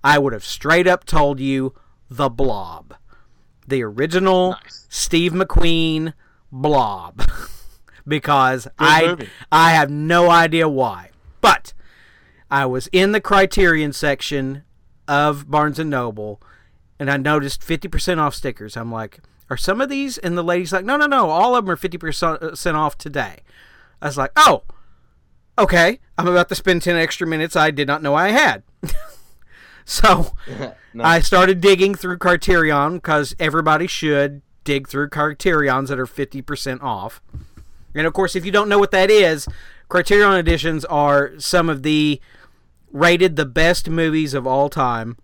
I would have straight up told you, The Blob, the original Nice. Steve McQueen Blob, because I movie. I have no idea why, but I was in the Criterion section of Barnes and Noble, and I noticed fifty percent off stickers. I'm like, are some of these? And the lady's like, no, no, no, all of them are fifty percent off today. I was like, oh, Okay, I'm about to spend 10 extra minutes I did not know I had. so I started digging through Criterion because everybody should dig through Criterions that are 50% off. And of course, if you don't know what that is, Criterion editions are some of the rated the best movies of all time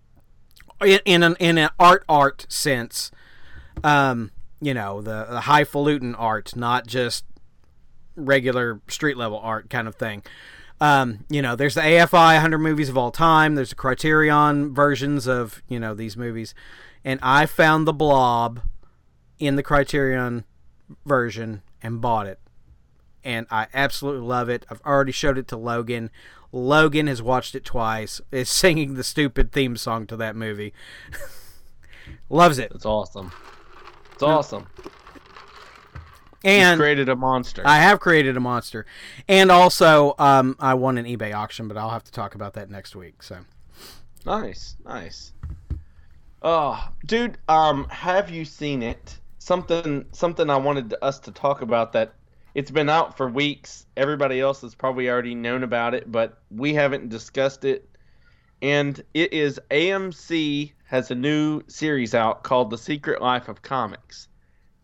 in, in an in an art art sense. Um, you know, the, the highfalutin art, not just regular street level art kind of thing. Um, you know, there's the AFI 100 movies of all time. There's the Criterion versions of you know these movies, and I found the Blob in the Criterion version and bought it, and I absolutely love it. I've already showed it to Logan. Logan has watched it twice. Is singing the stupid theme song to that movie. Loves it. It's awesome. It's awesome. And He's created a monster. I have created a monster, and also um, I won an eBay auction, but I'll have to talk about that next week. So nice, nice. Oh, dude, um, have you seen it? Something, something I wanted us to talk about that it's been out for weeks. Everybody else has probably already known about it, but we haven't discussed it. And it is AMC has a new series out called The Secret Life of Comics.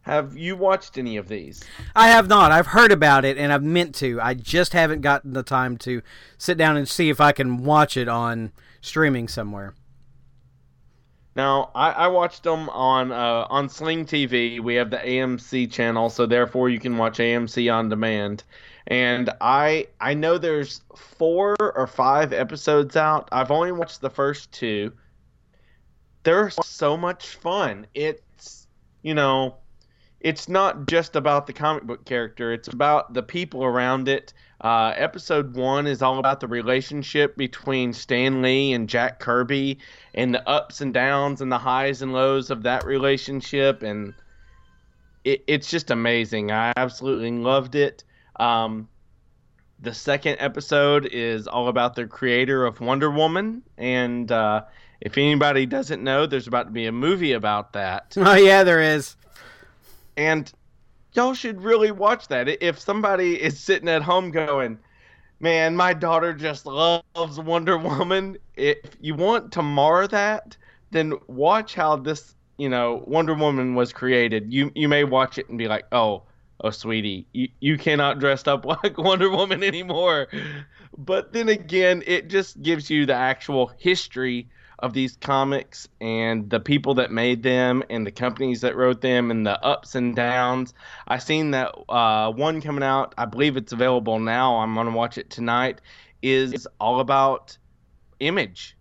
Have you watched any of these? I have not. I've heard about it and I've meant to. I just haven't gotten the time to sit down and see if I can watch it on streaming somewhere. Now, I, I watched them on uh, on Sling TV. We have the AMC channel, so therefore you can watch AMC on demand. And I I know there's four or five episodes out. I've only watched the first two. They're so much fun. It's you know it's not just about the comic book character, it's about the people around it. Uh, episode one is all about the relationship between Stan Lee and Jack Kirby and the ups and downs and the highs and lows of that relationship. And it, it's just amazing. I absolutely loved it. Um, the second episode is all about the creator of Wonder Woman. And uh, if anybody doesn't know, there's about to be a movie about that. Oh, yeah, there is and y'all should really watch that. If somebody is sitting at home going, "Man, my daughter just loves Wonder Woman," if you want to mar that, then watch how this, you know, Wonder Woman was created. You you may watch it and be like, "Oh, oh, sweetie, you you cannot dress up like Wonder Woman anymore." But then again, it just gives you the actual history of these comics and the people that made them and the companies that wrote them and the ups and downs. I seen that uh, one coming out. I believe it's available now. I'm gonna watch it tonight. Is all about Image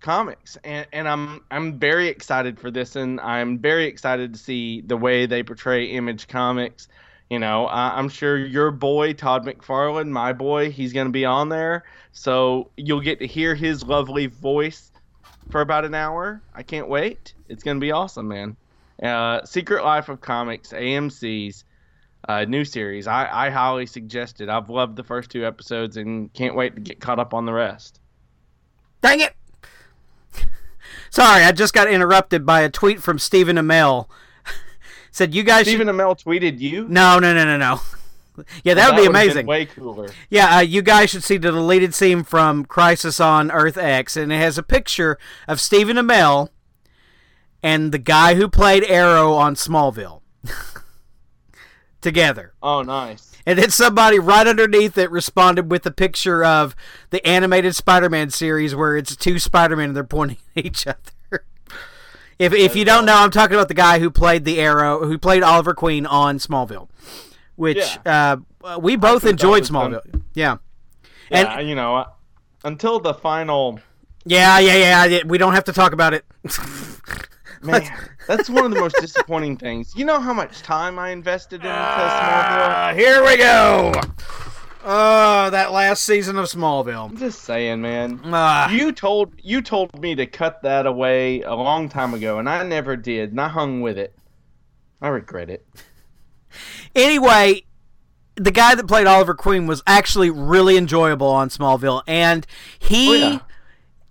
comics and, and I'm I'm very excited for this and I'm very excited to see the way they portray Image comics. You know, I, I'm sure your boy Todd McFarlane, my boy, he's going to be on there, so you'll get to hear his lovely voice for about an hour. I can't wait. It's gonna be awesome, man. Uh, Secret Life of Comics, AMC's uh, new series. I, I highly suggest it. I've loved the first two episodes and can't wait to get caught up on the rest. Dang it! Sorry, I just got interrupted by a tweet from Stephen Amell. Said you guys. Stephen should... Amell tweeted you. No, no, no, no, no. Yeah, that, that would be amazing. way cooler. Yeah, uh, you guys should see the deleted scene from Crisis on Earth X, and it has a picture of Stephen Amell and the guy who played Arrow on Smallville together. Oh, nice. And then somebody right underneath it responded with a picture of the animated Spider-Man series where it's two Spider-Man and they're pointing at each other. if if you don't know, I'm talking about the guy who played the Arrow, who played Oliver Queen on Smallville which yeah. uh, we both enjoyed Smallville. Fun. Yeah. Yeah, and, you know, until the final. Yeah, yeah, yeah. We don't have to talk about it. Man, that's one of the most disappointing things. You know how much time I invested in uh, Smallville? Here we go. Oh, that last season of Smallville. I'm just saying, man. Uh, you told you told me to cut that away a long time ago, and I never did, and I hung with it. I regret it. Anyway, the guy that played Oliver Queen was actually really enjoyable on Smallville, and he. Oh, yeah.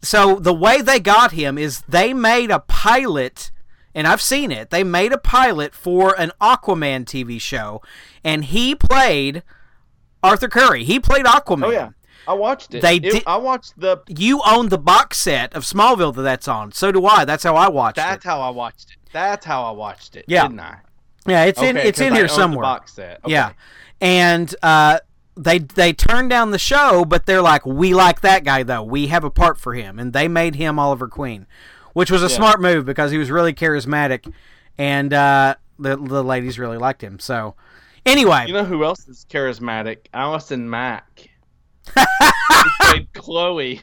So the way they got him is they made a pilot, and I've seen it. They made a pilot for an Aquaman TV show, and he played Arthur Curry. He played Aquaman. Oh yeah. I watched it. They It- did- I watched the. You own the box set of Smallville that that's on. So do I. That's how I watched That's it. how I watched it. That's how I watched it. Yeah. Didn't I? Yeah, it's in it's in I here somewhere. box set. Okay. Yeah, and uh, they they turned down the show, but they're like, we like that guy though. We have a part for him, and they made him Oliver Queen, which was a Yeah. smart move because he was really charismatic, and uh, the the ladies really liked him. So, anyway, You know who else is charismatic? Allison Mack. Played Chloe.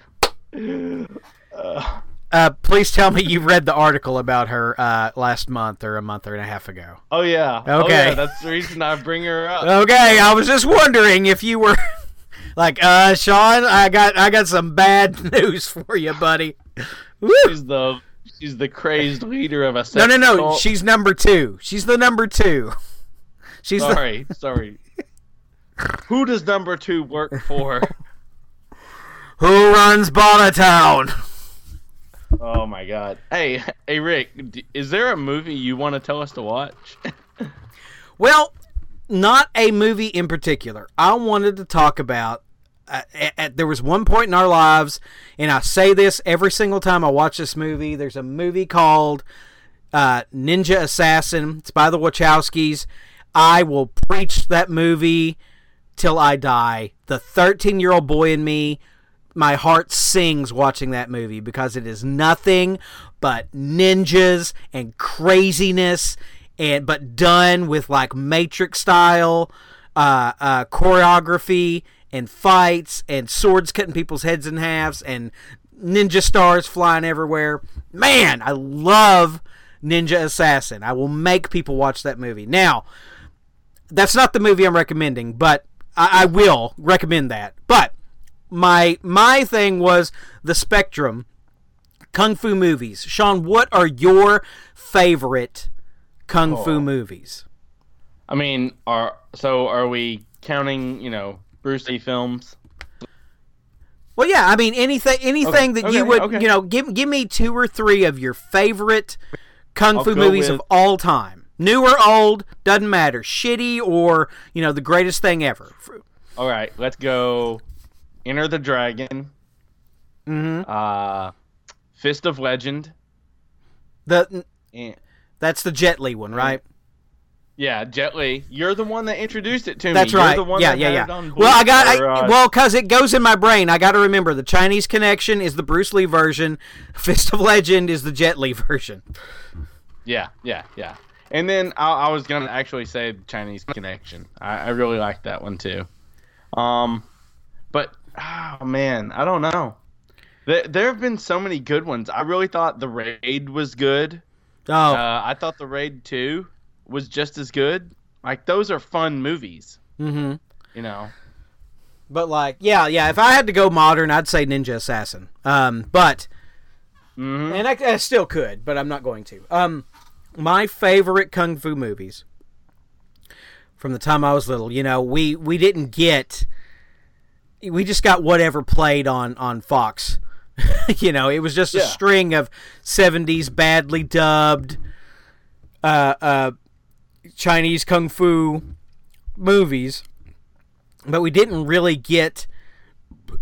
Uh, uh, please tell me you read the article about her uh, last month or a month and a half ago. oh yeah. Oh, Okay. yeah, that's the reason I bring her up. Okay, I was just wondering if you were like, uh, Sean, I got I got some bad news for you, buddy. Woo! She's the she's the crazed leader of a No, no, no. cult. She's number two. She's the number two. She's the Sorry, sorry. Who does number two work for? who runs Bonatown. Oh my god. Hey, hey Rick, is there a movie you want to tell us to watch? Well, not a movie in particular. I wanted to talk about. Uh, at, at- there was one point in our lives, and I say this every single time I watch this movie. There's a movie called uh, Ninja Assassin. It's by the Wachowskis. I will preach that movie till I die. The 13 year old boy in me, my heart sings watching that movie because it is nothing but ninjas and craziness, and but done with like Matrix style uh, uh, choreography and fights and swords cutting people's heads in halves and ninja stars flying everywhere. Man, I love Ninja Assassin. I will make people watch that movie. Now, that's not the movie I'm recommending, but I, I will recommend that. But my my thing was the spectrum kung fu movies. Sean, what are your favorite kung fu Oh. movies? I mean, are so are we counting, you know, Bruce Lee films? Well, yeah, I mean anything anything that you would okay. you know give give me two or three of your favorite kung I'll fu movies with- of all time. New or old, doesn't matter. Shitty or you know the greatest thing ever. All right, let's go Enter the Dragon, hmm uh Fist of Legend, The and that's the Jet Li one, right? yeah, Jet Li. You're the one that introduced it to me. That's You're right. the one yeah, that yeah, yeah. Well, I got I, or, uh, well because it goes in my brain. I got to remember the Chinese connection is the Bruce Lee version. Fist of Legend is the Jet Li version. Yeah, yeah, yeah. And then I, I was gonna actually say Chinese Connection. I, I really like that one too. Um, oh man, I don't know. There, there have been so many good ones. I really thought the Raid was good. Oh, Uh, I thought the Raid Two was just as good. Like those are fun movies, mm-hmm. you know. But like, yeah, yeah. If I had to go modern, I'd say Ninja Assassin. Um, but hmm and I, I still could, but I'm not going to. Um, my favorite kung fu movies from the time I was little. You know, we we didn't get. We just got whatever played on on Fox. you know, it was just a Yeah. string of '70s badly dubbed uh, uh, Chinese kung fu movies, but we didn't really get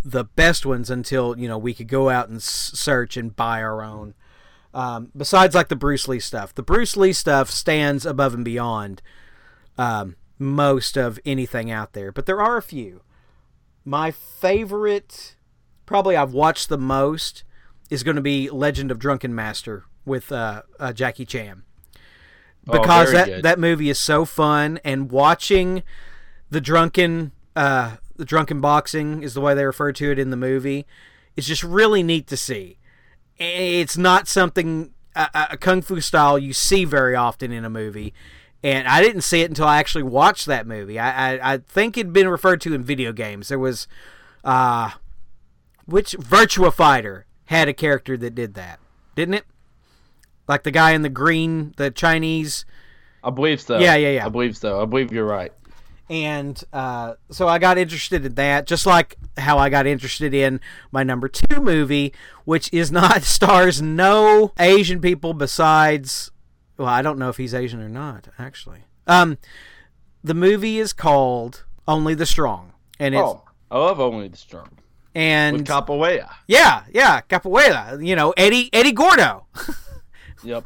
the best ones until you know we could go out and s- search and buy our own. Um, besides, like the Bruce Lee stuff, the Bruce Lee stuff stands above and beyond um, most of anything out there. But there are a few. My favorite, probably I've watched the most, is going to be Legend of Drunken Master with uh, uh, Jackie Chan. Oh, because very that good. that movie is so fun and watching the drunken uh the drunken boxing is the way they refer to it in the movie it's just really neat to see. It's not something a- a kung fu style you see very often in a movie and I didn't see it until I actually watched that movie. I I, I think it'd been referred to in video games. There was, uh, which Virtua Fighter had a character that did that, didn't it? Like the guy in the green, the Chinese I believe so. Yeah, yeah, yeah. I believe so. I believe you're right. and uh, so I got interested in that, just like how I got interested in my number two movie, which is not stars no Asian people besides. Well, I don't know if he's Asian or not, actually. Um, the movie is called Only the Strong, and it's Oh, I love Only the Strong. And With Capoeira. yeah, yeah, Capoeira. You know, Eddie Eddie Gordo. Yep.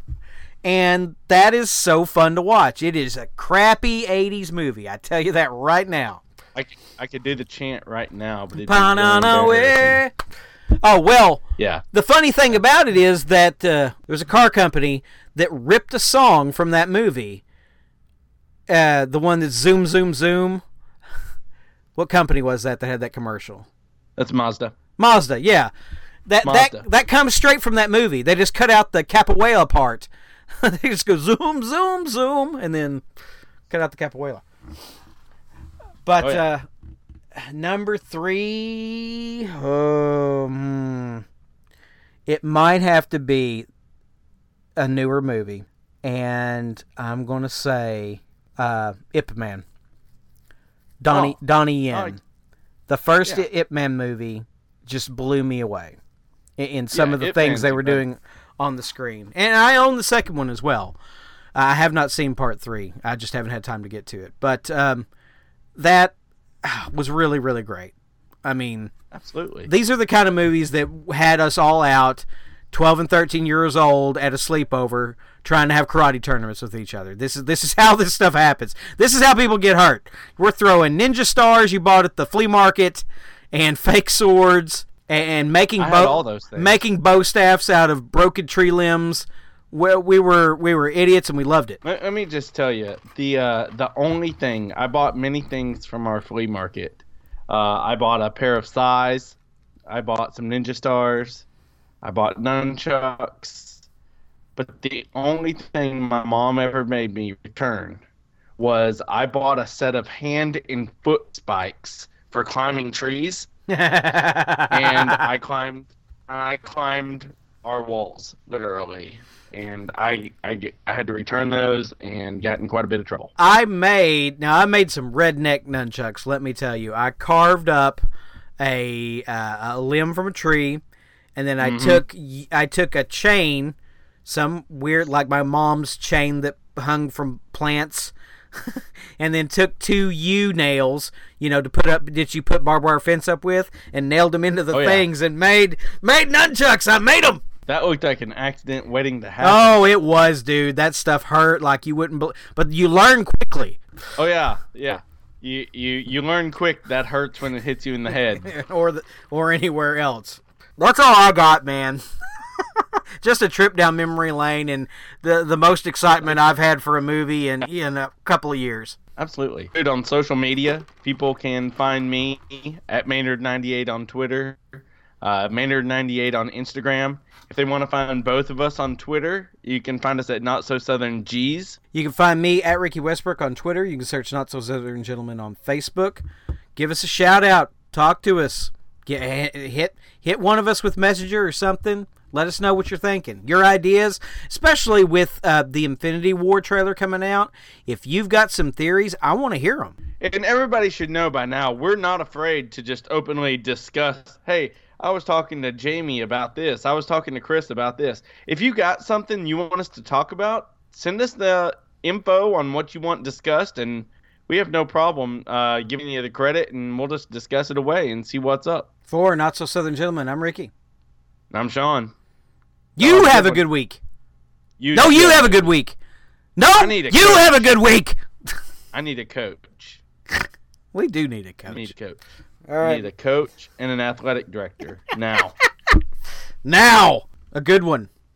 and that is so fun to watch. It is a crappy '80s movie. I tell you that right now. I, I could do the chant right now, but it'd be really embarrassing. Pananawe. Oh well, Yeah. the funny thing about it is that uh, there was a car company that ripped a song from that movie. Uh, the one that zoom zoom zoom. What company was that that had that commercial? That's Mazda. Mazda, yeah. That Mazda. that that comes straight from that movie. They just cut out the capoeira part. they just go zoom zoom zoom and then cut out the capoeira. But Oh, yeah. uh number 3 um it might have to be a newer movie and I'm going to say uh Ip Man. Donnie Oh. Donnie Yen. Oh, The first Yeah. Ip Man movie just blew me away in, in some Yeah, of the Ip things Man's they were doing on the screen. And I own the second one as well. I have not seen part three. I just haven't had time to get to it. But um, that was really, really great. I mean, Absolutely. these are the kind of movies that had us all out 12 and 13 years old at a sleepover trying to have karate tournaments with each other. This is this is how this stuff happens. This is how people get hurt. We're throwing ninja stars you bought at the flea market and fake swords and, and making bow making bow staffs out of broken tree limbs well, we were we were idiots and we loved it Let, let me just tell you the uh, the only thing I bought many things from our flea market. Uh, I bought a pair of size. I bought some ninja stars. I bought nunchucks. But the only thing my mom ever made me return was I bought a set of hand and foot spikes for climbing trees, and I climbed. I climbed our walls literally, and I I, get, I had to return those and got in quite a bit of trouble. I made now I made some redneck nunchucks. Let me tell you, I carved up a uh, a limb from a tree, and then I Mhm. took I took a chain, some weird like my mom's chain that hung from plants. and then took two U nails, you know, to put up. Did you put barbed wire fence up with, and nailed them into the Oh, yeah. things, and made made nunchucks. I made them. That looked like an accident waiting to happen. Oh, it was, dude. That stuff hurt like you wouldn't. Be- but you learn quickly. Oh yeah, yeah. You you you learn quick that hurts when it hits you in the head. or the, or anywhere else. That's all I got, man. Just a trip down memory lane and the the most excitement I've had for a movie in in a couple of years. Absolutely. Dude, on social media, people can find me at Maynard98 on Twitter, uh, Maynard98 on Instagram. If they want to find both of us on Twitter, you can find us at Not So Southern G's. You can find me at Ricky Westbrook on Twitter. You can search Not So Southern Gentlemen on Facebook. Give us a shout out. Talk to us. Get hit hit one of us with Messenger or something. Let us know what you're thinking. Your ideas, especially with uh, the Infinity War trailer coming out. If you've got some theories, I want to hear them. And everybody should know by now, we're not afraid to just openly discuss, hey, I was talking to Jamie about this. I was talking to Chris about this. If you got something you want us to talk about, send us the info on what you want discussed, and we have no problem uh, giving you the credit, and we'll just discuss it away and see what's up. For Not So Southern Gentlemen, I'm Ricky. I'm Sean. You have a good week. You No, you have a good week. No, I need a you coach. have a good week. I need a coach. We do need a I coach. need a coach. All I need a coach and an athletic director now. Now, a good one.